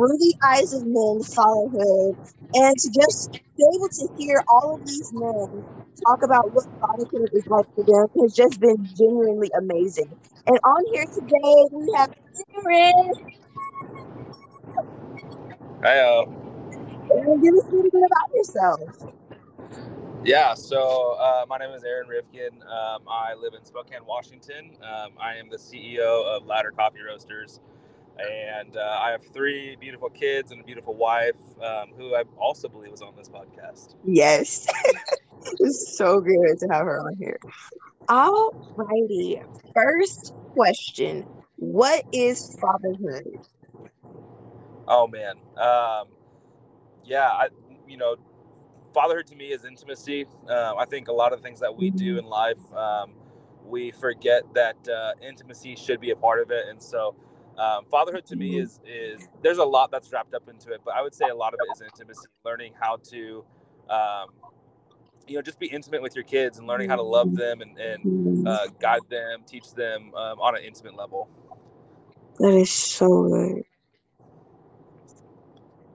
Through the Eyes of Men Fatherhood. And to just be able to hear all of these men talk about what fatherhood is like for them has just been genuinely amazing. And on here today, we have Aaron. Hi, Aaron, give us a little bit about yourself. Yeah, so uh, my name is Aaron Rifkin. Um, I live in Spokane, Washington. Um, I am the CEO of Ladder Coffee Roasters. And uh, I have three beautiful kids and a beautiful wife um, who I also believe was on this podcast. Yes. it's so good to have her on here. All righty. First question What is fatherhood? Oh, man. Um, yeah, I, you know, fatherhood to me is intimacy. Uh, I think a lot of things that we do in life, um, we forget that uh, intimacy should be a part of it. And so, um, fatherhood to me is is there's a lot that's wrapped up into it, but I would say a lot of it is intimacy, learning how to, um, you know, just be intimate with your kids and learning how to love them and, and uh, guide them, teach them um, on an intimate level. That is so good.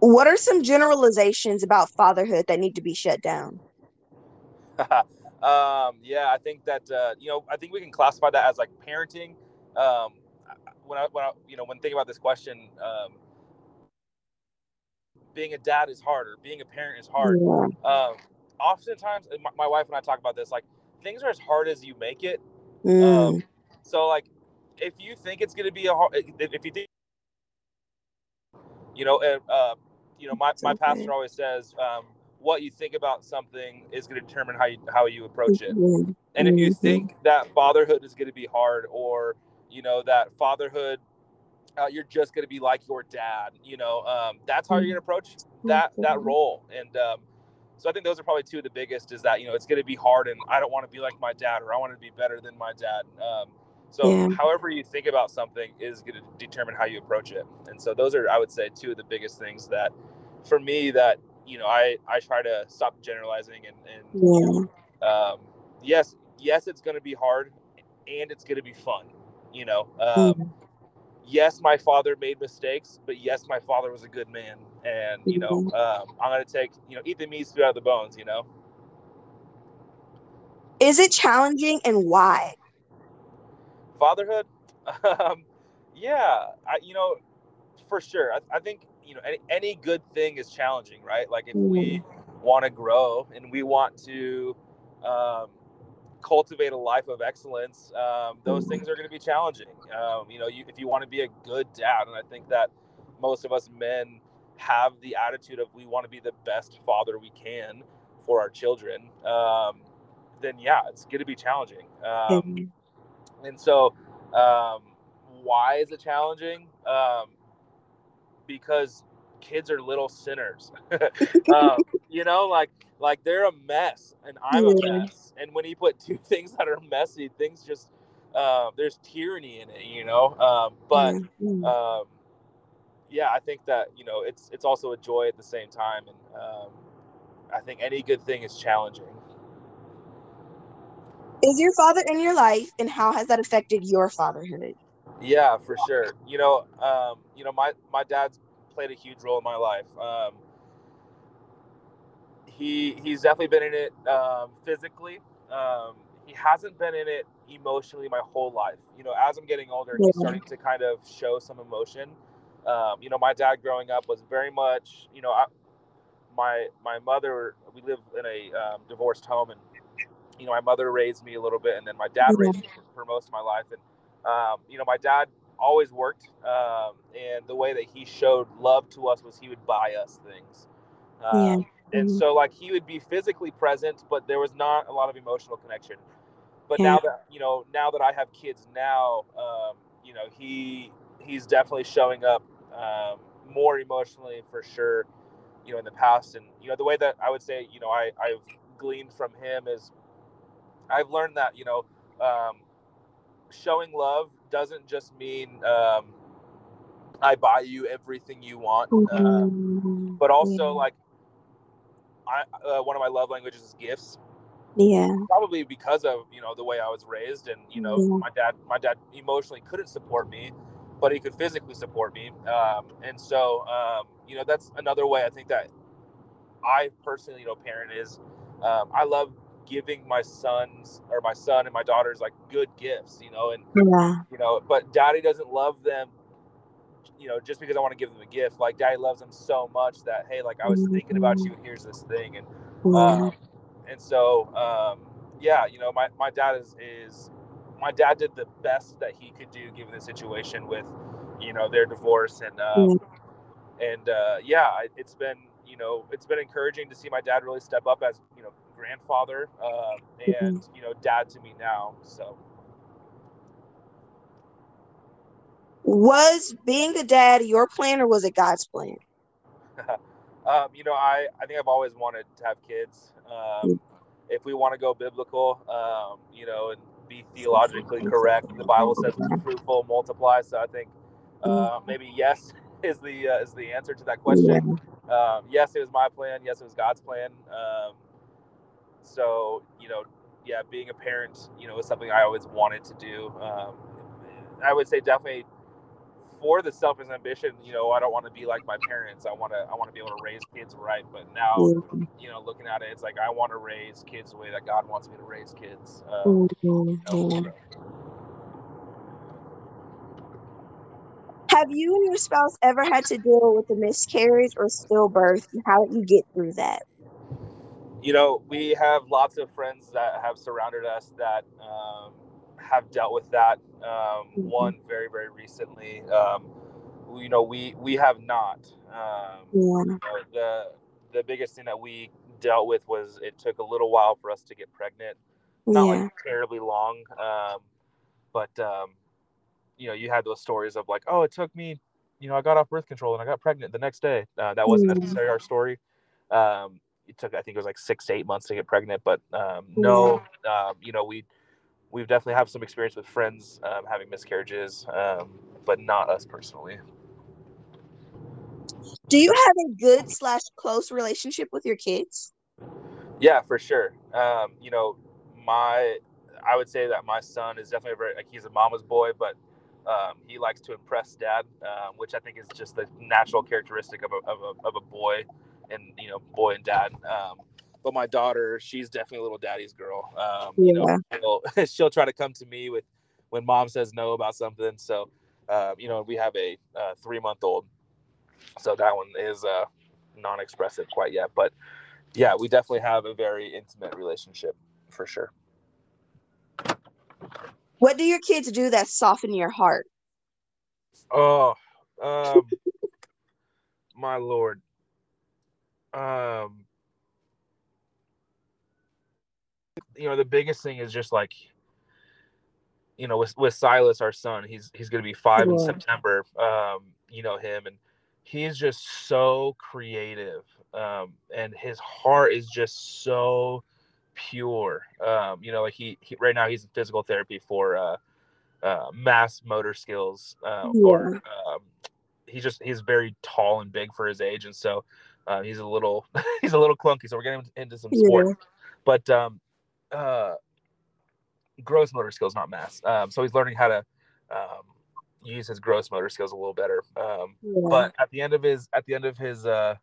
What are some generalizations about fatherhood that need to be shut down? um, yeah, I think that uh, you know, I think we can classify that as like parenting. Um, when I, when I, you know, when thinking about this question, um, being a dad is harder. Being a parent is hard. Yeah. Um, oftentimes, my, my, wife and I talk about this. Like things are as hard as you make it. Um, mm. so, like, if you think it's going to be a hard, if, you think, you know, uh, you know, my, my pastor always says, um, what you think about something is going to determine how you how you approach it. Mm-hmm. And if you mm-hmm. think that fatherhood is going to be hard, or you know that fatherhood, uh, you're just going to be like your dad, you know, um, that's how you're going to approach that that role. And um, so I think those are probably two of the biggest. Is that you know it's going to be hard, and I don't want to be like my dad, or I want to be better than my dad. Um, so yeah. however you think about something is going to determine how you approach it. And so those are, I would say, two of the biggest things that, for me, that you know, I I try to stop generalizing and and yeah. um, yes, yes, it's going to be hard, and it's going to be fun. You know, um, mm. yes, my father made mistakes, but yes, my father was a good man, and you know, mm-hmm. um, I'm going to take you know eat the meat, out the bones. You know. Is it challenging, and why? fatherhood um, yeah I, you know for sure I, I, think you know any, any good thing is challenging right like if we mm-hmm. want to grow and we want to um, cultivate a life of excellence um, those things are going to be challenging um, you know you, if you want to be a good dad and i think that most of us men have the attitude of we want to be the best father we can for our children um, then yeah it's going to be challenging um, mm-hmm. And so, um, why is it challenging? Um, because kids are little sinners. um, you know, like like they're a mess, and I'm a mess. And when you put two things that are messy, things just uh, there's tyranny in it. You know, um, but um, yeah, I think that you know it's it's also a joy at the same time, and um, I think any good thing is challenging. Is your father in your life, and how has that affected your fatherhood? Yeah, for sure. You know, um, you know, my my dad's played a huge role in my life. Um, he he's definitely been in it um, physically. Um, he hasn't been in it emotionally my whole life. You know, as I'm getting older, he's starting to kind of show some emotion. Um, you know, my dad growing up was very much, you know, I, my my mother. We live in a um, divorced home, and you know, my mother raised me a little bit, and then my dad raised me for most of my life. And um, you know, my dad always worked, um, and the way that he showed love to us was he would buy us things. Um, yeah. And mm-hmm. so, like, he would be physically present, but there was not a lot of emotional connection. But yeah. now that you know, now that I have kids now, um, you know, he he's definitely showing up um, more emotionally for sure. You know, in the past, and you know, the way that I would say, you know, I I've gleaned from him is I've learned that you know um, showing love doesn't just mean um, I buy you everything you want, mm-hmm. uh, but also yeah. like I uh, one of my love languages is gifts. Yeah, probably because of you know the way I was raised, and you know yeah. my dad my dad emotionally couldn't support me, but he could physically support me. Um, and so, um, you know, that's another way I think that I personally, you know, parent is um, I love giving my sons or my son and my daughters like good gifts, you know, and yeah. you know, but daddy doesn't love them, you know, just because I want to give them a gift. Like daddy loves them so much that hey, like I was thinking about you. and Here's this thing, and yeah. um, and so um, yeah, you know, my my dad is is my dad did the best that he could do given the situation with you know their divorce and um, and uh, yeah, it's been you know it's been encouraging to see my dad really step up as you know grandfather uh, and mm-hmm. you know dad to me now. So. Was being a dad your plan or was it God's plan? um, you know, I, I think I've always wanted to have kids. Um, mm. if we want to go biblical, um, you know, and be theologically correct, the Bible says be fruitful, multiply. So I think uh, mm. maybe yes is the uh, is the answer to that question. Um, yes, it was my plan. Yes, it was God's plan. So you know yeah being a parent you know is something i always wanted to do. Um, i would say definitely for the selfish ambition you know i don't want to be like my parents. I want to i want to be able to raise kids right but now you know looking at it it's like i want to raise kids the way that god wants me to raise kids um, you know, Have you and your spouse ever had to deal with a miscarriage or stillbirth? And how did you get through that? You know, we have lots of friends that have surrounded us that um, have dealt with that. Um, mm-hmm. One very, very recently. Um, you know, we we have not. Um, yeah. You know, the the biggest thing that we dealt with was it took a little while for us to get pregnant. Not yeah. like terribly long, um, but um, you know, you had those stories of like, oh, it took me, you know, I got off birth control and I got pregnant the next day. Uh, that wasn't yeah. necessarily our story. Um, it took I think it was like six to eight months to get pregnant. But um, no, um, you know we we've definitely have some experience with friends um, having miscarriages, um, but not us personally. Do you have a good slash close relationship with your kids? Yeah, for sure. Um, you know, my I would say that my son is definitely very like he's a mama's boy, but um, he likes to impress dad, um, which I think is just the natural characteristic of a, of a, of a boy and you know boy and dad um, but my daughter she's definitely a little daddy's girl um, yeah. you know she'll, she'll, try to come to me with when mom says no about something so uh, you know we have a uh, three month old so that one is uh, non-expressive quite yet but yeah we definitely have a very intimate relationship for sure. What do your kids do that soften your heart? Oh um, my lord um you know the biggest thing is just like you know with with Silas our son he's he's going to be 5 yeah. in September um you know him and he's just so creative um and his heart is just so pure um you know like he, he right now he's in physical therapy for uh uh mass motor skills uh, yeah. or um he's just he's very tall and big for his age and so uh, he's a little he's a little clunky, so we're getting into some sport. Yeah. But um, uh, gross motor skills, not mass. Um, so he's learning how to um, use his gross motor skills a little better. Um, yeah. But at the end of his at the end of his uh,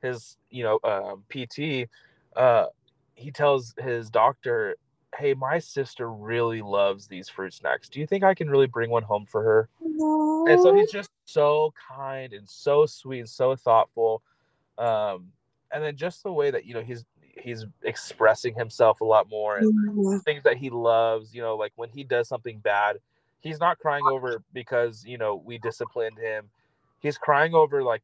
his you know um, PT, uh, he tells his doctor, "Hey, my sister really loves these fruit snacks. Do you think I can really bring one home for her?" Aww. And so he's just so kind and so sweet and so thoughtful um, and then just the way that you know he's he's expressing himself a lot more and mm-hmm. things that he loves. You know, like when he does something bad, he's not crying over because you know we disciplined him. He's crying over like,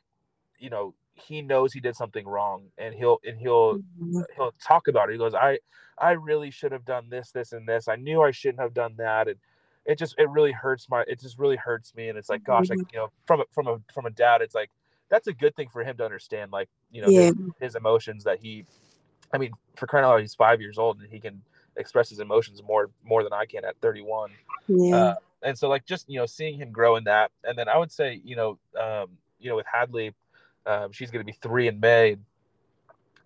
you know, he knows he did something wrong, and he'll and he'll mm-hmm. he'll talk about it. He goes, I I really should have done this, this, and this. I knew I shouldn't have done that, and it just it really hurts my it just really hurts me. And it's like, gosh, like mm-hmm. you know, from a from a from a dad, it's like that's a good thing for him to understand, like you know yeah. his, his, emotions that he. I mean, for crying out loud, he's five years old and he can express his emotions more more than I can at 31. Yeah. Uh, and so, like, just you know, seeing him grow in that, and then I would say, you know, um, you know, with Hadley, um, she's going to be three in May.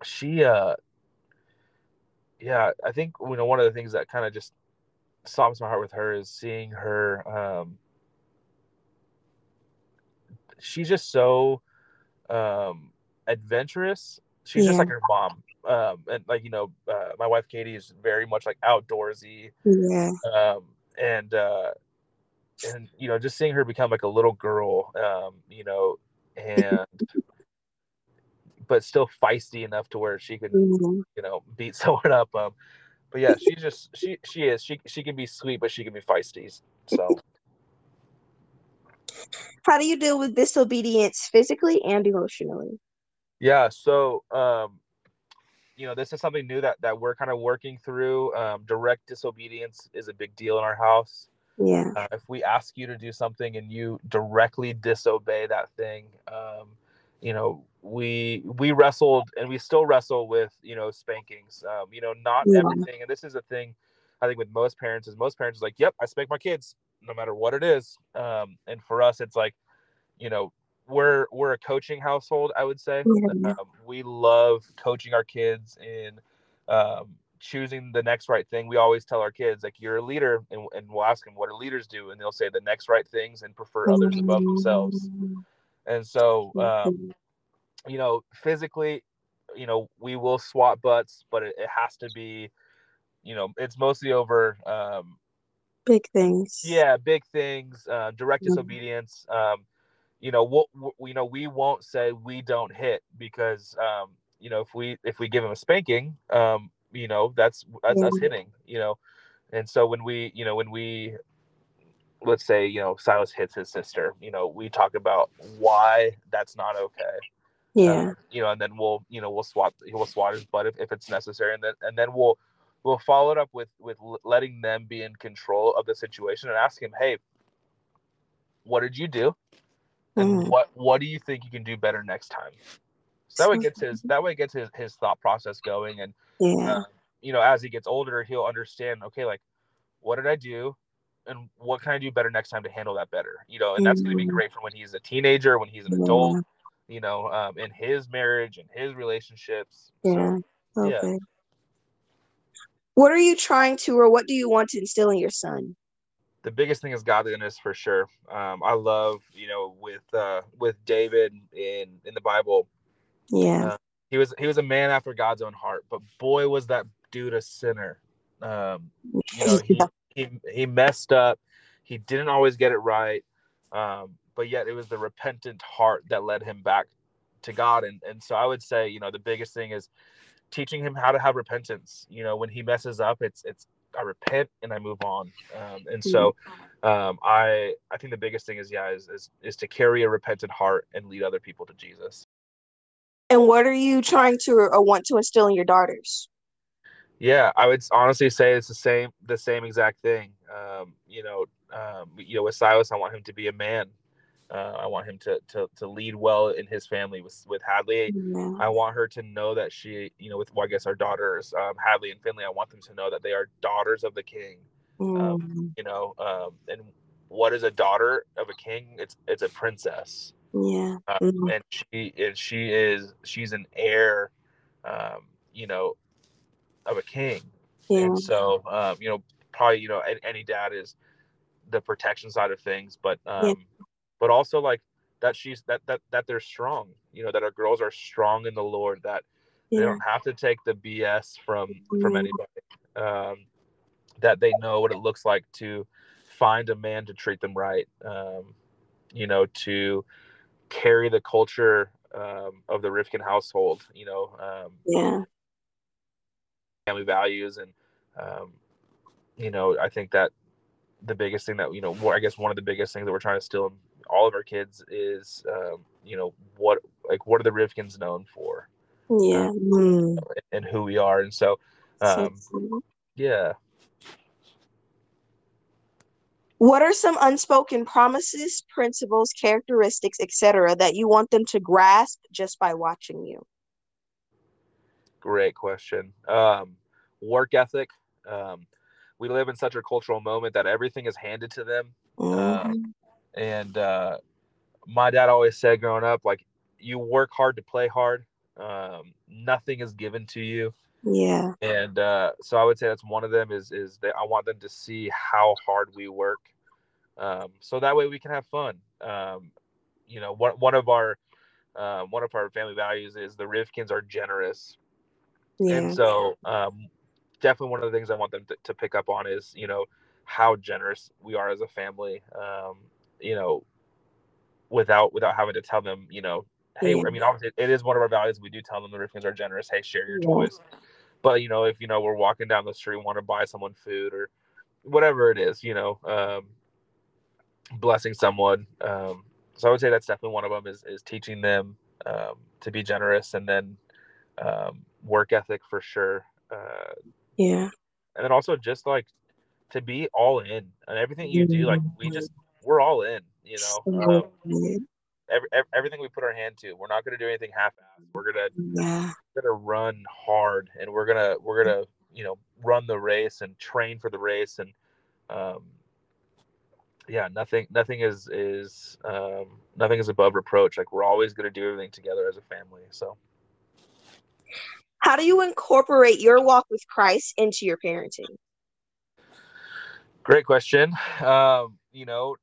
She, uh, yeah, I think you know one of the things that kind of just softens my heart with her is seeing her um, she's just so um, adventurous. She's yeah. just like her mom. Um, and like you know, uh, my wife Katie is very much like outdoorsy. Yeah. Um, and uh, and you know, just seeing her become like a little girl, um, you know, and but still feisty enough to where she could, mm-hmm. you know, beat someone up. Um, but yeah, she's just she she is she she can be sweet, but she can be feisty. So. How do you deal with disobedience physically and emotionally? Yeah, so um, you know, this is something new that that we're kind of working through. Um, direct disobedience is a big deal in our house. Yeah. Uh, if we ask you to do something and you directly disobey that thing, um, you know, we we wrestled and we still wrestle with you know spankings. Um, you know, not yeah. everything, and this is a thing I think with most parents is most parents is like, yep, I spank my kids no matter what it is. Um, and for us, it's like, you know, we're we're a coaching household. I would say yeah. um, we love coaching our kids in um, choosing the next right thing. We always tell our kids like you're a leader, and, and we'll ask them what do leaders do, and they'll say the next right things and prefer others above themselves. And so, um, you know, physically, you know, we will swat butts, but it, it has to be, you know, it's mostly over um, big things. Yeah, big things. Uh, direct disobedience. Um, you know, we'll, we, you know, we won't say we don't hit because, um, you know, if we if we give him a spanking, um, you know, that's that's yeah. us hitting. You know, and so when we, you know, when we let's say you know Silas hits his sister, you know, we talk about why that's not okay. Yeah. Um, you know, and then we'll you know we'll swat we'll swat his butt if, if it's necessary, and then and then we'll we'll follow it up with with letting them be in control of the situation and ask him, hey, what did you do? and mm. what what do you think you can do better next time so that way gets his that way gets his, his thought process going and yeah. Uh, you know as he gets older he'll understand okay like what did i do and what can i do better next time to handle that better you know and that's mm. going to be great for when he's a teenager when he's an yeah. adult you know um, in his marriage and his relationships yeah so, okay. yeah what are you trying to or what do you want to instill in your son the biggest thing is godliness for sure. Um, I love, you know, with uh, with David in in the Bible. Yeah, uh, he was he was a man after God's own heart, but boy was that dude a sinner. Um, you know, he, he he messed up. He didn't always get it right, um, but yet it was the repentant heart that led him back to God. And and so I would say, you know, the biggest thing is teaching him how to have repentance. You know, when he messes up, it's it's I repent and I move on. Um, and so um, I I think the biggest thing is yeah is, is is to carry a repentant heart and lead other people to Jesus. And what are you trying to or want to instill in your daughters? Yeah, I would honestly say it's the same the same exact thing. Um, you know, um, you know, with Silas, I want him to be a man. Uh, I want him to, to to lead well in his family with with Hadley. Yeah. I want her to know that she, you know, with well, I guess our daughters, um, Hadley and Finley. I want them to know that they are daughters of the King. Um, mm. Um, you know, um, and what is a daughter of a king? It's it's a princess. Yeah. Um, mm. And she and she is she's an heir. Um, you know, of a king. Yeah. And so, um, you know, probably you know any dad is the protection side of things, but um, yeah but also like that she's that that that they're strong you know that our girls are strong in the lord that yeah. they don't have to take the bs from from anybody um that they know what it looks like to find a man to treat them right um you know to carry the culture um, of the Rifkin household you know um yeah family values and um you know i think that the biggest thing that you know i guess one of the biggest things that we're trying to still all of our kids is um, you know what like what are the Rifkins known for? Yeah, um, mm. and who we are, and so, um, so yeah. What are some unspoken promises, principles, characteristics, etc., that you want them to grasp just by watching you? Great question. Um, work ethic. Um, we live in such a cultural moment that everything is handed to them. Um, mm-hmm. And uh, my dad always said growing up, like, you work hard to play hard. Um, nothing is given to you. Yeah. And uh, so I would say that's one of them is is that I want them to see how hard we work. Um, so that way we can have fun. Um, you know, one one of our um, one of our family values is the Rivkins are generous, yeah. and so um, definitely one of the things I want them to, to, pick up on is you know how generous we are as a family. Um, you know, without without having to tell them, you know, hey, yeah. I mean, obviously it is one of our values. We do tell them the Rivkins are generous. Hey, share your yeah. toys. But you know, if you know we're walking down the street, want to buy someone food or whatever it is, you know, um, blessing someone. Um, so I would say that's definitely one of them is is teaching them um, to be generous, and then um, work ethic for sure. Uh, yeah, and then also just like to be all in and everything you do. Like we just we're all in, you know. Um, every, every, everything we put our hand to, we're not going to do anything half-assed. We're gonna yeah. we're gonna run hard, and we're gonna we're gonna you know run the race and train for the race, and um, yeah, nothing nothing is is um, nothing is above reproach. Like we're always going to do everything together as a family. So, how do you incorporate your walk with Christ into your parenting? Great question. Um, you know,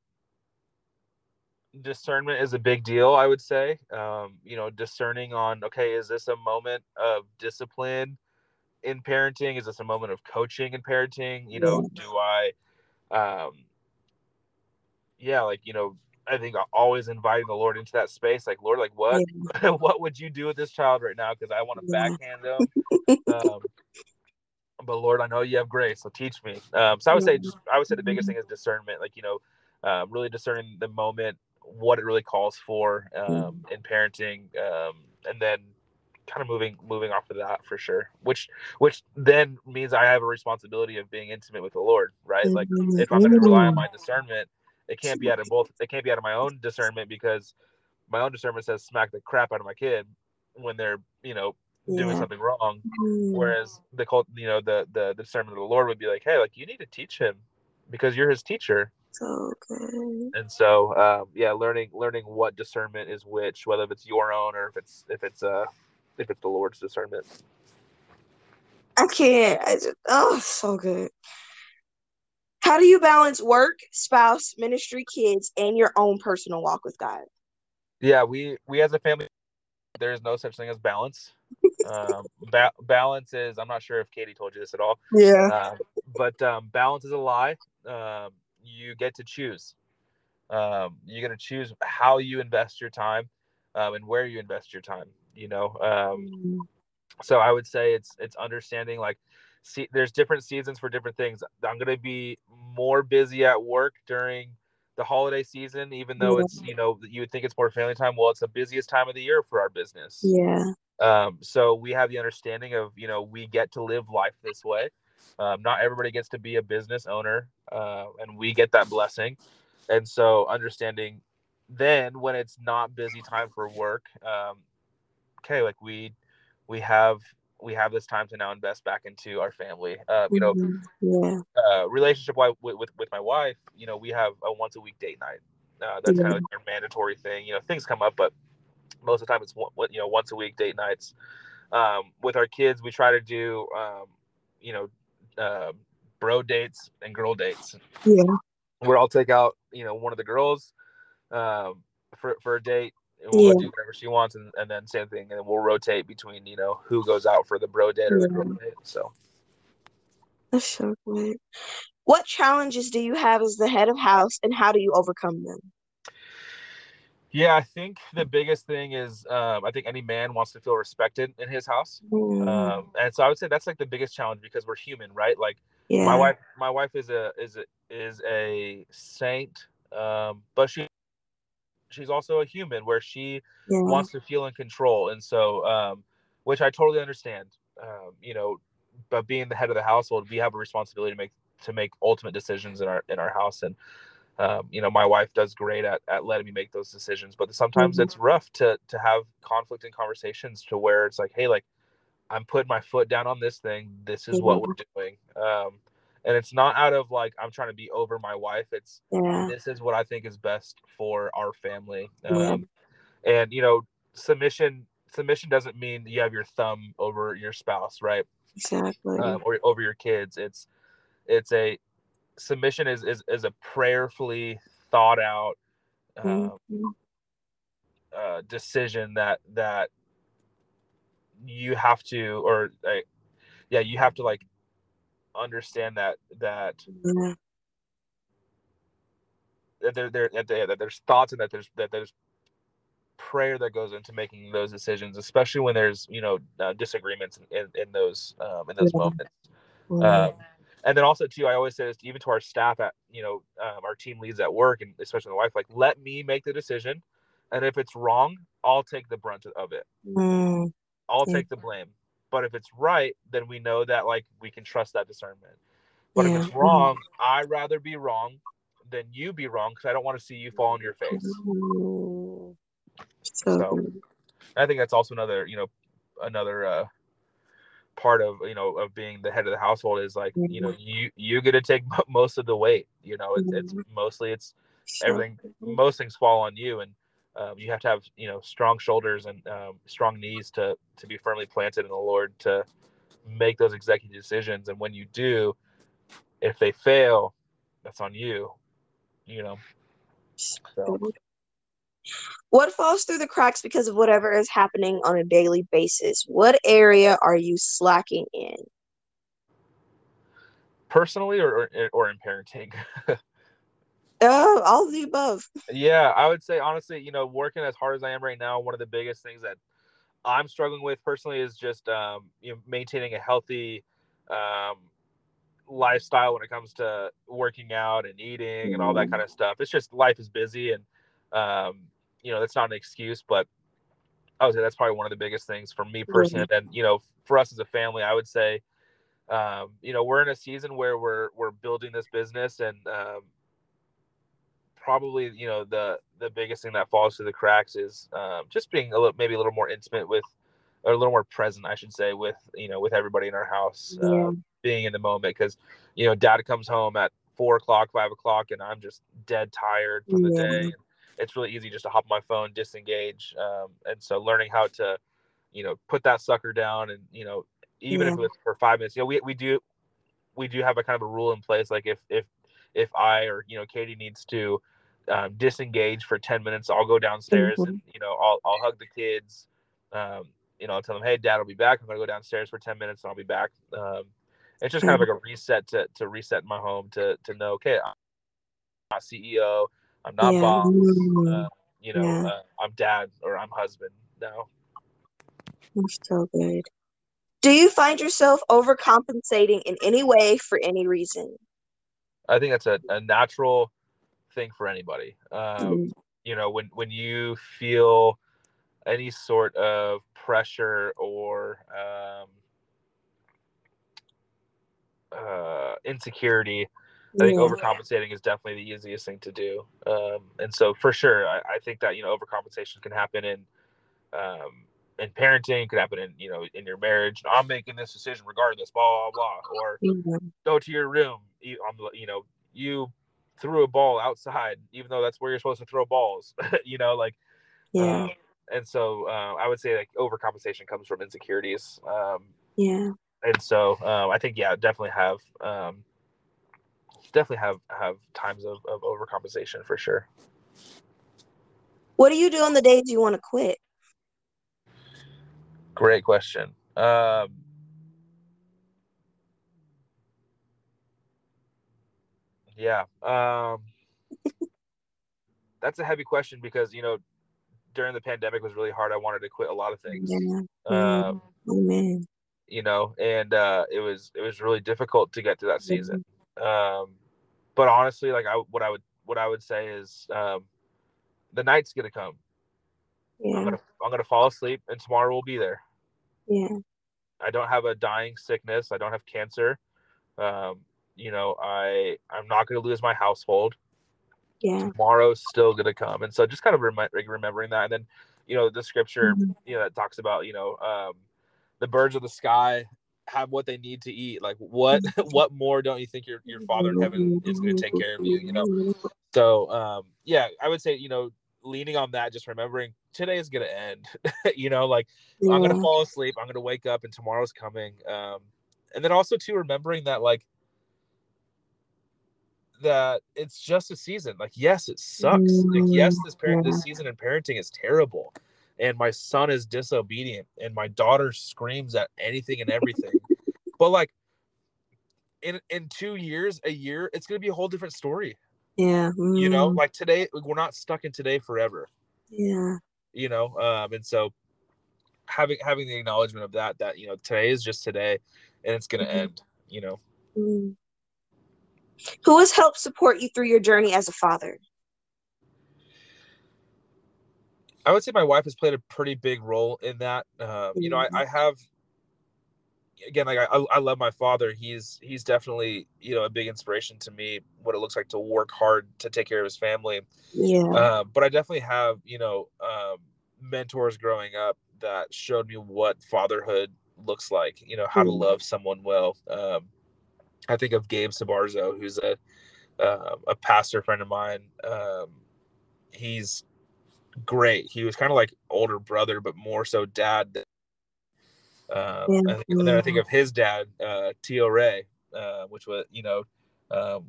discernment is a big deal. I would say. Um, you know, discerning on okay, is this a moment of discipline in parenting? Is this a moment of coaching in parenting? You know, do I um, yeah, like you know, I think always inviting the Lord into that space. Like, Lord, like what, yeah. what would you do with this child right now? Because I want to yeah. backhand them. um, but Lord, I know you have grace, so teach me. Um, so I would say, just, I would say the biggest thing is discernment. Like you know, um, really discerning the moment, what it really calls for um, in parenting, um, and then kind of moving moving off of that for sure. Which which then means I have a responsibility of being intimate with the Lord, right? Like if I'm going to rely on my discernment it can't be out of both. It can't be out of my own discernment because my own discernment says smack the crap out of my kid when they're you know doing yeah. something wrong. Mm. Whereas the cult, you know, the, the the discernment of the Lord would be like, hey, like you need to teach him because you're his teacher. So good. And so, um, yeah, learning learning what discernment is which, whether it's your own or if it's if it's uh if it's the Lord's discernment. I can't. I just oh, so good. How do you balance work, spouse, ministry, kids, and your own personal walk with God? Yeah, we we as a family, there is no such thing as balance. um, ba- balance is I'm not sure if Katie told you this at all. Yeah. Uh, but um, balance is a lie. Um, you get to choose. Um, you get to choose how you invest your time um, and where you invest your time. You know. Um. So I would say it's it's understanding like see there's different seasons for different things. I'm gonna be more busy at work during the holiday season, even though it's you know you would think it's more family time. Well, it's the busiest time of the year for our business. Yeah. Um, so we have the understanding of you know we get to live life this way. Um, not everybody gets to be a business owner, uh, and we get that blessing. And so understanding then when it's not busy time for work, um, okay, like we we have we have this time to now invest back into our family. Uh, you know, mm-hmm. yeah. uh, relationship with, with with my wife. You know, we have a once a week date night. Uh, that's yeah. kind of like a mandatory thing. You know, things come up, but most of the time it's one, you know once a week date nights. Um, with our kids, we try to do um, you know uh, bro dates and girl dates. Yeah, where I'll take out you know one of the girls um, for for a date we'll yeah. do whatever she wants, and, and then same thing, and we'll rotate between you know who goes out for the bro date or yeah. the girl date. So that's so great. What challenges do you have as the head of house, and how do you overcome them? Yeah, I think the biggest thing is um, I think any man wants to feel respected in his house, mm. um, and so I would say that's like the biggest challenge because we're human, right? Like yeah. my wife, my wife is a is a is a saint, um, but she she's also a human where she yeah. wants to feel in control and so um, which i totally understand um, you know but being the head of the household we have a responsibility to make to make ultimate decisions in our in our house and um, you know my wife does great at, at letting me make those decisions but sometimes mm-hmm. it's rough to to have conflict and conversations to where it's like hey like i'm putting my foot down on this thing this is mm-hmm. what we're doing um, and it's not out of like i'm trying to be over my wife it's yeah. this is what i think is best for our family um, yeah. and you know submission submission doesn't mean you have your thumb over your spouse right exactly um, or over your kids it's it's a submission is is, is a prayerfully thought out um, mm-hmm. uh, decision that that you have to or like yeah you have to like understand that that Yeah. that there, there that, that there's thoughts and that there's that there's prayer that goes into making those decisions especially when there's you know uh, disagreements in, in, in those um, in those Yeah. moments Yeah. And then also too i always say this even to our staff at you know um, our team leads at work and especially my wife like let me make the decision and if it's wrong i'll take the brunt of it. Mm, i'll take the blame. But if it's right then we know that like we can trust that discernment. But Yeah. if it's wrong i'd rather be wrong than you be wrong because i don't want to see you fall on your face. So, So- I think that's also another, you know, another uh, part of you know of being the head of the household is like you know you you get to take most of the weight. You know, it's, it's mostly it's everything. Most things fall on you, and um, you have to have you know strong shoulders and um, strong knees to to be firmly planted in the Lord to make those executive decisions. And when you do, if they fail, that's on you. You know. So. What falls through the cracks because of whatever is happening on a daily basis? What area are you slacking in? Personally, or or, or in parenting. Oh, all of the above. Yeah, I would say honestly, you know, working as hard as I am right now, one of the biggest things that I'm struggling with personally is just um, you know maintaining a healthy um, lifestyle when it comes to working out and eating and all that Mhm. kind of stuff. It's just life is busy and um, you know that's not an excuse, but I would say that's probably one of the biggest things for me personally. And you know, for us as a family, I would say, um, you know, we're in a season where we're we're building this business and um, probably you know the the biggest thing that falls through the cracks is um, just being a little maybe a little more intimate with or a little more present i should say with you know with everybody in our house Yeah. uh, being in the moment because you know dad comes home at four o'clock five o'clock and i'm just dead tired from the Yeah. day it's really easy just to hop on my phone disengage um, and so learning how to you know put that sucker down and you know even if it's for five minutes you know we, we do we do have a kind of a rule in place like if if if i or you know katie needs to um, disengage for 10 minutes i'll go downstairs Mhm. and you know i'll, I'll hug the kids um, you know i'll tell them hey dad I'll be back. I'm gonna go downstairs for 10 minutes and i'll be back. Um, it's just kind of like a reset to, to reset my home to to know okay i'm not ceo i'm not Yeah. boss Mm. uh, you know Yeah. uh, i'm dad or i'm husband now That's so good. Do you find yourself overcompensating in any way for any reason? i think that's a, a natural thing for anybody um, Mm. you know when when you feel any sort of pressure or um, uh, insecurity i think Yeah. overcompensating is definitely the easiest thing to do um, and so for sure I, I think that you know overcompensation can happen in um, in parenting could happen in you know in your marriage i'm making this decision regardless blah blah blah or Yeah. go to your room you, you know you threw a ball outside even though that's where you're supposed to throw balls you know like Yeah. um, and so uh, I would say like overcompensation comes from insecurities. Um, Yeah. and so um, I think yeah, definitely have um, definitely have have times of, of overcompensation for sure. What do you do on the days you want to quit? Great question. Um, yeah, um, that's a heavy question because you know during the pandemic was really hard. I wanted to quit a lot of things. Yeah. Um, Amen. you know, and uh, it was it was really difficult to get through that season. Um, but honestly, like I what I would what I would say is um, the night's gonna come. I'm gonna I'm gonna fall asleep, and tomorrow will be there. Yeah. I don't have a dying sickness. I don't have cancer. Um, you know, I I'm not gonna lose my household. Yeah. Tomorrow's still gonna come, and so just kind of like, remembering that, and then you know the scripture Mhm. you know that talks about you know um, the birds of the sky have what they need to eat. Like what what more don't you think your your father in heaven is gonna take care of you? You know. So um, yeah, I would say you know leaning on that, just remembering today is gonna end. you know, like I'm gonna fall asleep. I'm gonna wake up, and tomorrow's coming. Um, and then also too remembering that like that it's just a season. Like, yes, it sucks. Like, yes, this parent this season in parenting is terrible. And my son is disobedient and my daughter screams at anything and everything. But like in in two years, a year, it's gonna be a whole different story. Yeah. Mm. You know, like today, we're not stuck in today forever. Yeah. You know, um, and so having having the acknowledgement of that, that you know, today is just today and it's gonna mm-hmm. end, you know. Mm. Who has helped support you through your journey as a father? I would say my wife has played a pretty big role in that. Um, you know, I, I, have again, like I, I love my father. He's he's definitely you know a big inspiration to me. What it looks like to work hard to take care of his family. Yeah. Uh, but I definitely have you know um, mentors growing up that showed me what fatherhood looks like. You know how mm. to love someone well. Um, I think of Gabe Sabarzo, who's a uh, a pastor friend of mine. Um, he's great. He was kind of like older brother, but more so dad. Um, yeah. and then I think of his dad, uh, Tio Ray, uh, which was you know, um,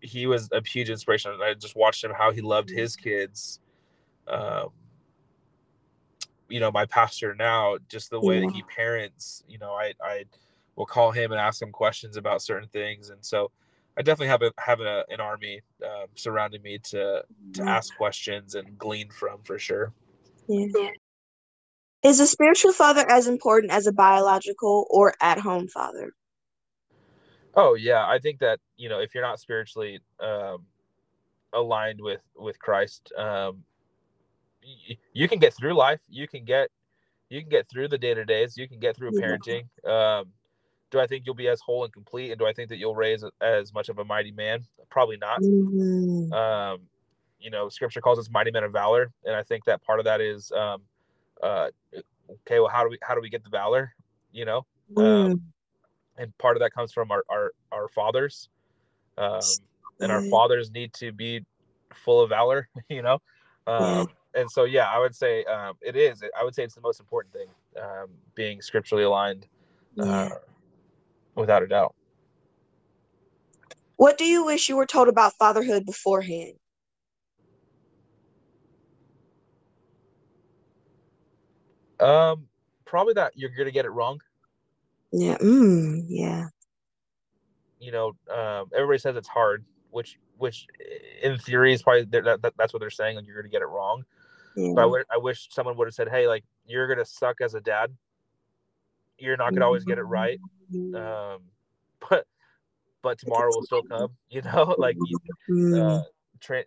he was a huge inspiration. I just watched him how he loved his kids. Um, you know, my pastor now, just the way yeah. that he parents. You know, I I will call him and ask him questions about certain things, and so I definitely have a have a, an army um, surrounding me to to ask questions and glean from for sure. Yeah. Is a spiritual father as important as a biological or at home father? Oh yeah, I think that you know if you're not spiritually um, aligned with with Christ, um, y- you can get through life. You can get you can get through the day to days. You can get through parenting. Um, do I think you'll be as whole and complete? And do I think that you'll raise as much of a mighty man? Probably not. Mm-hmm. Um, you know, scripture calls us mighty men of valor. And I think that part of that is, um, uh, okay, well, how do we, how do we get the valor, you know? Mm. Um, and part of that comes from our, our, our fathers. Um, and our fathers need to be full of valor, you know? Um, and so, yeah, I would say, um, it is, I would say it's the most important thing, um, being scripturally aligned, uh, without a doubt. What do you wish you were told about fatherhood beforehand? Um, probably that you're gonna get it wrong. Yeah. Mm, yeah. You know, um, everybody says it's hard, which which in theory is probably that, that that's what they're saying. Like you're gonna get it wrong. Yeah. But I, w- I wish someone would have said, "Hey, like you're gonna suck as a dad. You're not gonna always get it right. Mm-hmm. Um, but but tomorrow will still come. You know, like you, mm-hmm. uh, train,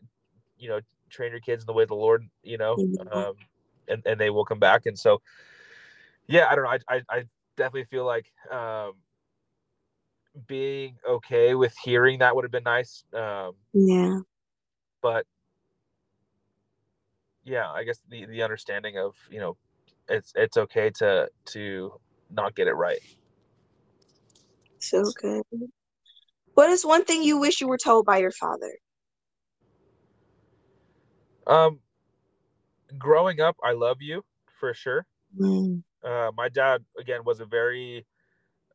you know, train your kids in the way of the Lord. You know, um, and and they will come back. And so, yeah, I don't know. I I, I definitely feel like um, being okay with hearing that would have been nice. Um, yeah. But yeah, I guess the the understanding of you know, it's it's okay to to not get it right. So good. What is one thing you wish you were told by your father? Um, growing up, I love you for sure. Mm. Uh, my dad again was a very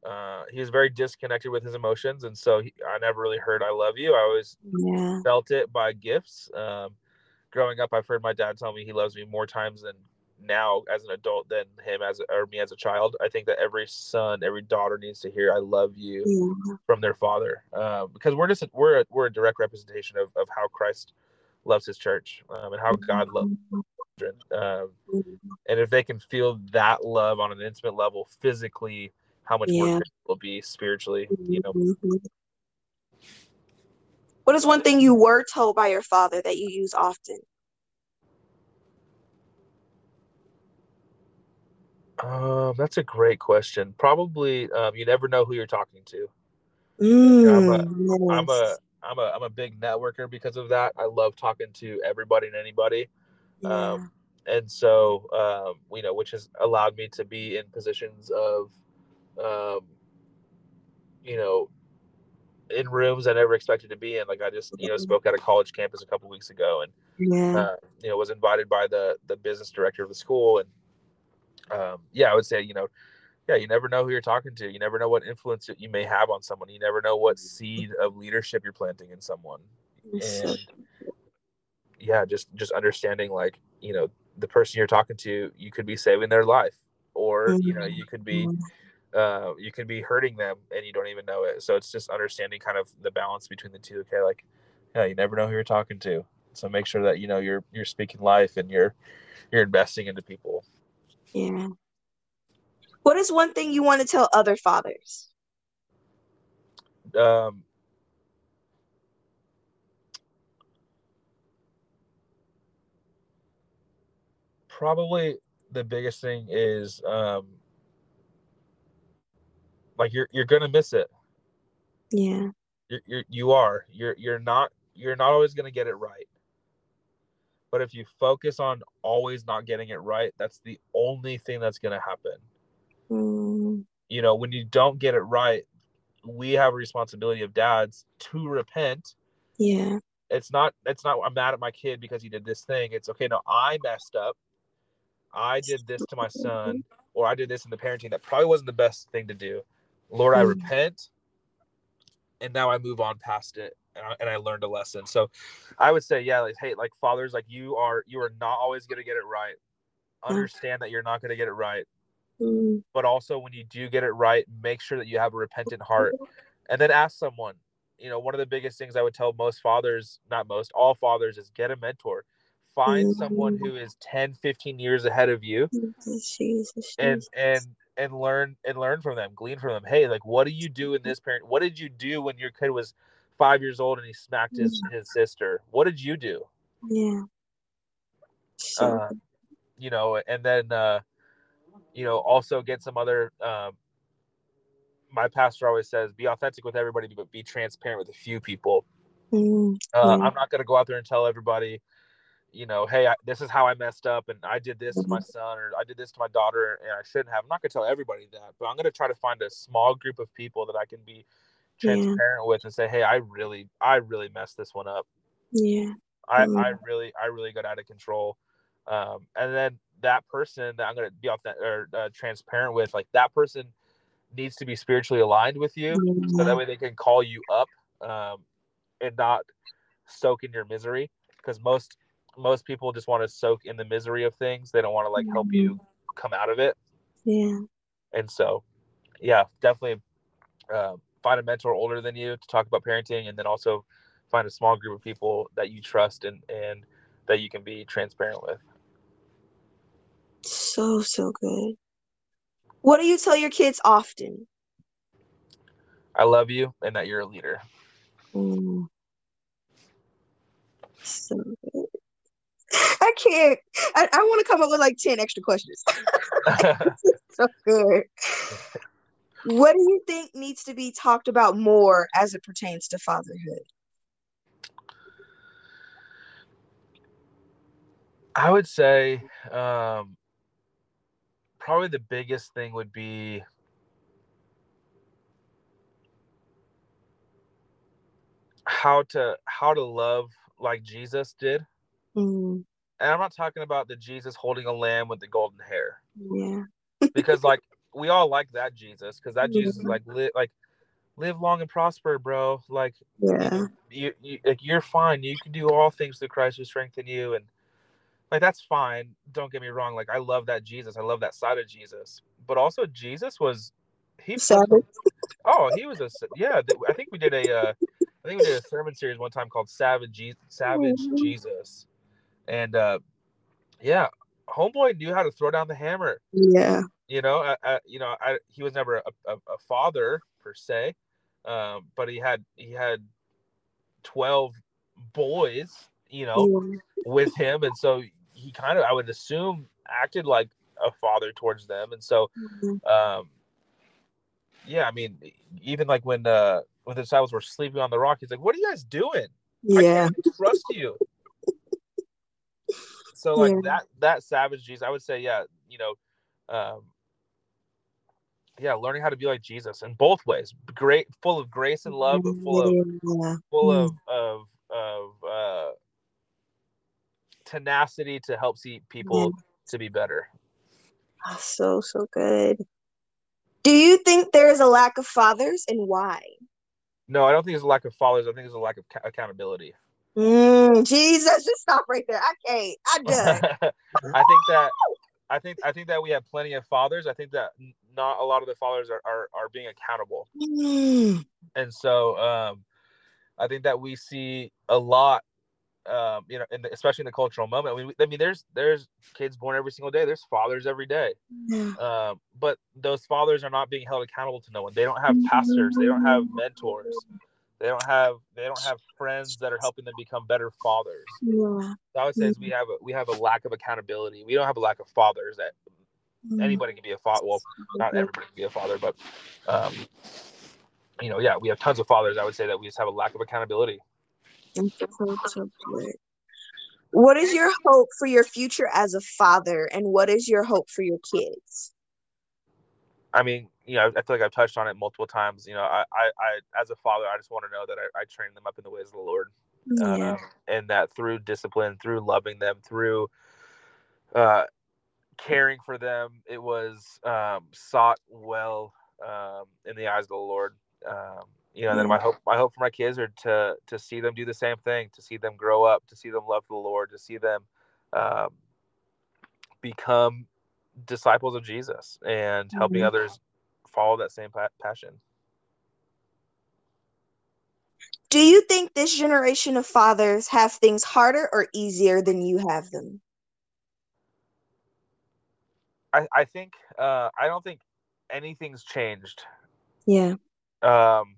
uh, he was very disconnected with his emotions, and so he, I never really heard "I love you." I always yeah. felt it by gifts. Um, growing up, I've heard my dad tell me he loves me more times than now as an adult than him as or me as a child. I think that every son, every daughter needs to hear "I love you" yeah. from their father, um, because we're just we're a, we're a direct representation of, of how Christ loves His church um, and how God loves children. Um, and if they can feel that love on an intimate level, physically, how much yeah. more will be spiritually, you know. Mm-hmm. What is one thing you were told by your father that you use often? Um, that's a great question. Probably, um, you never know who you're talking to. Mm, I'm, a, I'm a, I'm a, I'm a big networker because of that. I love talking to everybody and anybody. Yeah. Um, and so, um, you know, which has allowed me to be in positions of, um, you know, in rooms I never expected to be in. Like I just, you know, mm-hmm. spoke at a college campus a couple weeks ago, and yeah. uh, you know, was invited by the the business director of the school, and um, yeah, I would say, you know, yeah, you never know who you're talking to. You never know what influence you may have on someone. You never know what seed of leadership you're planting in someone. And yeah, just just understanding like, you know, the person you're talking to, you could be saving their life or, mm-hmm. you know, you could be mm-hmm. uh, you could be hurting them and you don't even know it. So it's just understanding kind of the balance between the two. Okay, like, yeah, you never know who you're talking to. So make sure that you know you're you're speaking life and you're you're investing into people. Yeah. What is one thing you want to tell other fathers? Um, probably the biggest thing is um, like you're you're gonna miss it. Yeah. You're, you're you are you're you're not you're not always gonna get it right. But if you focus on always not getting it right, that's the only thing that's gonna happen. Mm. You know, when you don't get it right, we have a responsibility of dads to repent. Yeah. It's not it's not I'm mad at my kid because he did this thing. It's okay, no, I messed up. I did this to my son, or I did this in the parenting that probably wasn't the best thing to do. Lord, I mm. repent, and now I move on past it, and I, and I learned a lesson. So, I would say, yeah, like, hey, like fathers, like you are, you are not always going to get it right. Understand that you're not going to get it right. Mm. But also, when you do get it right, make sure that you have a repentant heart and then ask someone. You know, one of the biggest things I would tell most fathers, not most, all fathers, is get a mentor. Find mm. someone who is 10, 15 years ahead of you Jesus, and, and, and learn and learn from them, glean from them. Hey, like, what do you do in this parent? What did you do when your kid was five years old and he smacked his, yeah. his sister? What did you do? Yeah. Uh, you know, and then, uh, you know, also get some other. Um, my pastor always says, "Be authentic with everybody, but be transparent with a few people." Mm, uh, I'm not going to go out there and tell everybody, you know, hey, I, this is how I messed up, and I did this mm-hmm. to my mm-hmm. son, or I did this to my daughter, and I shouldn't have. I'm not going to tell everybody that, but I'm going to try to find a small group of people that I can be transparent yeah. with and say, hey, I really, I really messed this one up. Yeah. I, mm-hmm. I really, I really got out of control. Um, and then that person that I'm going to be authentic or uh, transparent with, like that person needs to be spiritually aligned with you, mm-hmm. so that mm-hmm. way they can call you up um, and not soak in your misery. Because most most people just want to soak in the misery of things; they don't want to like help you mm-hmm. come out of it. Yeah. And so, yeah, definitely uh, find a mentor older than you to talk about parenting, and then also find a small group of people that you trust and and that you can be transparent with. So, so good. What do you tell your kids often? I love you and that you're a leader. Mm. So good. I can't. I, I want to come up with like 10 extra questions. so good. What do you think needs to be talked about more as it pertains to fatherhood? I would say um, probably the biggest thing would be how to how to love like Jesus did. Mm. And I'm not talking about the Jesus holding a lamb with the golden hair. Yeah. because like we all like that Jesus because that Jesus is like li- like live long and prosper, bro. Like yeah, you, you like you're fine. You can do all things through Christ who strengthen you, and like that's fine don't get me wrong like i love that jesus i love that side of jesus but also jesus was he savage oh he was a yeah i think we did a uh, i think we did a sermon series one time called savage savage mm-hmm. jesus and uh yeah homeboy knew how to throw down the hammer yeah you know I, I you know I, he was never a, a, a father per se um but he had he had 12 boys you know yeah. with him and so he kind of I would assume acted like a father towards them, and so, mm-hmm. um, yeah, I mean, even like when uh when the disciples were sleeping on the rock, he's like, "What are you guys doing? Yeah, I trust you." so like yeah. that that savage Jesus, I would say, yeah, you know, um, yeah, learning how to be like Jesus in both ways, great, full of grace and love, but full of yeah. full of of of uh, tenacity to help see people yeah. to be better. Oh, so so good. Do you think there is a lack of fathers and why? No, I don't think it's a lack of fathers. I think it's a lack of ca- accountability. Mm, Jesus, just stop right there. I can't. I'm done. I think that I think I think that we have plenty of fathers. I think that not a lot of the fathers are are, are being accountable, Mm, and so um, I think that we see a lot. Um, you know, in the, especially in the cultural moment. I mean, I mean, there's there's kids born every single day. There's fathers every day. yeah. Um, but those fathers are not being held accountable to no one. They don't have pastors. They don't have mentors. They don't have they don't have friends that are helping them become better fathers. Yeah. So I would say is we have a, we have a lack of accountability. We don't have a lack of fathers. That Mm. anybody can be a father. Well, not everybody can be a father, but um, you know, yeah, we have tons of fathers. I would say that we just have a lack of accountability. So. What is your hope for your future as a father, and what is your hope for your kids? I mean, you know, I feel like I've touched on it multiple times. You know, I, I, I as a father, I just want to know that I, I train them up in the ways of the Lord. Yeah. um, and that through discipline, through loving them, through uh, caring for them, it was um, sought well um, in the eyes of the Lord. You know, then my hope, my hope for my kids are to to see them do the same thing, to see them grow up, to see them love the Lord, to see them um, become disciples of Jesus and helping Mhm. others follow that same pa- passion. Do you think this generation of fathers have things harder or easier than you have them? I, I think uh, I don't think anything's changed Yeah. um,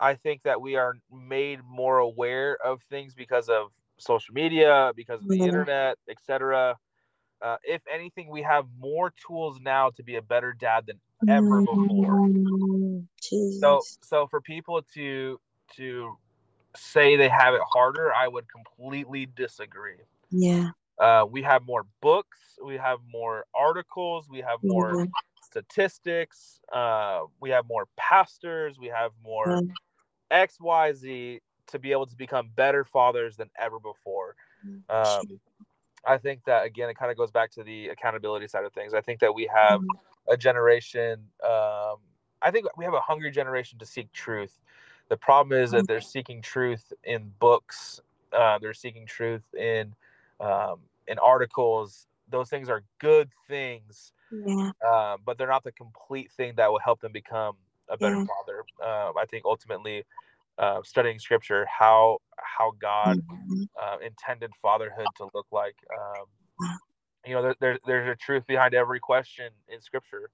I think that we are made more aware of things because of social media, because of the Yeah. internet, etc. Uh, if anything, we have more tools now to be a better dad than ever before. Mm, Jesus. So, so for people to to say they have it harder, I would completely disagree. yeah. Uh, we have more books, we have more articles, we have more Yeah. statistics, uh, we have more pastors, we have more Yeah. X, Y, Z to be able to become better fathers than ever before. Um, I think that again, it kind of goes back to the accountability side of things. I think that we have a generation. Um, I think we have a hungry generation to seek truth. The problem is that they're seeking truth in books. Uh, they're seeking truth in um, in articles. Those things are good things, yeah. uh, but they're not the complete thing that will help them become a better Yeah. father. Um, I think ultimately, uh, studying scripture, how how God Mhm. uh, intended fatherhood to look like. Um, you know, there, there, there's a truth behind every question in scripture.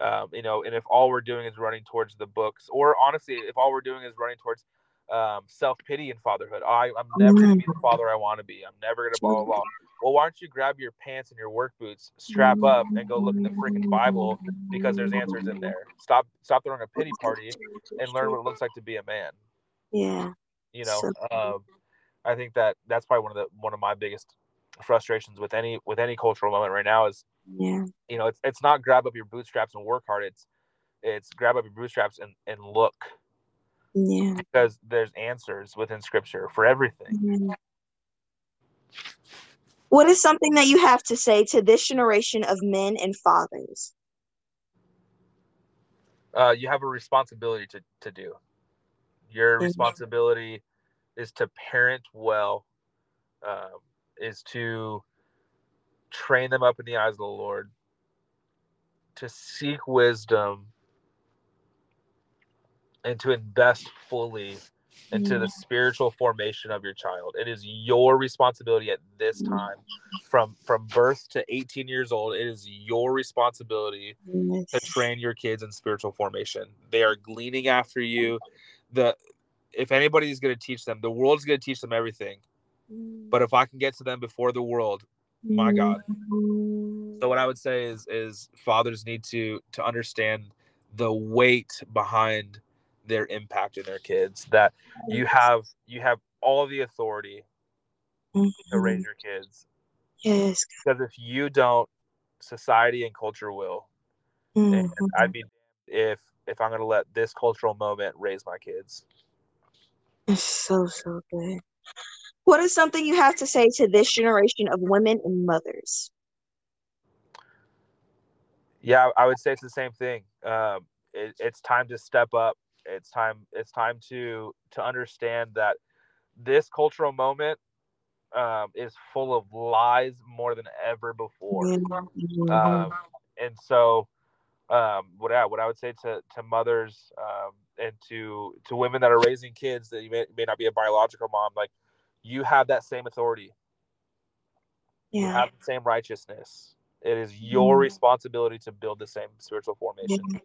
Um, you know, and if all we're doing is running towards the books, or honestly, if all we're doing is running towards um, self pity and fatherhood, I, I'm never going to be the father I want to be. I'm never going to blah, blah, blah. Well, why don't you grab your pants and your work boots, strap up, and go look in the freaking Bible because there's answers in there. Stop, stop throwing a pity party and learn what it looks like to be a man Yeah. you know So- um, i think that that's probably one of the one of my biggest frustrations with any with any cultural moment right now is Yeah. you know it's, it's not grab up your bootstraps and work hard it's it's grab up your bootstraps and, and look Yeah. because there's answers within scripture for everything Mhm. What is something that you have to say to this generation of men and fathers? uh, you have a responsibility to, to do your Mhm. responsibility is to parent well um, is to train them up in the eyes of the lord to seek wisdom and to invest fully into the spiritual formation of your child it is your responsibility at this Mhm. time from from birth to 18 years old it is your responsibility to train your kids in spiritual formation. They are gleaning after you. The if anybody's going to teach them, the world's going to teach them everything. But if I can get to them before the world, my God. so what I would say is is fathers need to to understand the weight behind their impact in their kids. That you have you have all the authority to raise your kids. Yes. Because if you don't, society and culture will. And Mhm. I'd be if if I'm going to let this cultural moment raise my kids. It's so, so good. What is something you have to say to this generation of women and mothers? Yeah, I would say it's the same thing. Um, it, it's time to step up. It's time. It's time to to understand that this cultural moment um, is full of lies more than ever before. Mm-hmm. Um, and so, um, what I what I would say to to mothers um, and to to women that are raising kids that you may, may not be a biological mom, like you have that same authority. Yeah. You have the same righteousness. It is your mm. responsibility to build the same spiritual formation. Mm,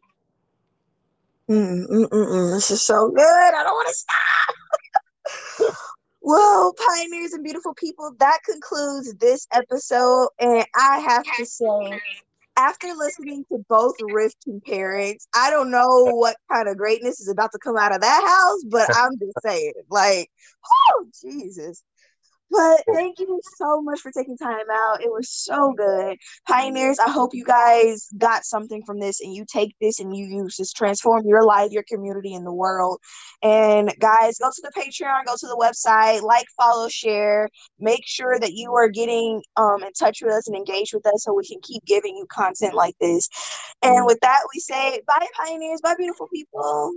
mm, mm, mm. this is so good. I don't want to stop. well, pioneers and beautiful people, that concludes this episode. And I have to say, after listening to both Rifkin parents, I don't know what kind of greatness is about to come out of that house, but I'm just saying, like, oh Jesus. But thank you so much for taking time out. It was so good. Pioneers, I hope you guys got something from this and you take this and you use this, transform your life, your community, and the world. And guys, go to the Patreon, go to the website, like, follow, share. Make sure that you are getting um, in touch with us and engage with us so we can keep giving you content like this. And with that, we say bye, pioneers. Bye, beautiful people.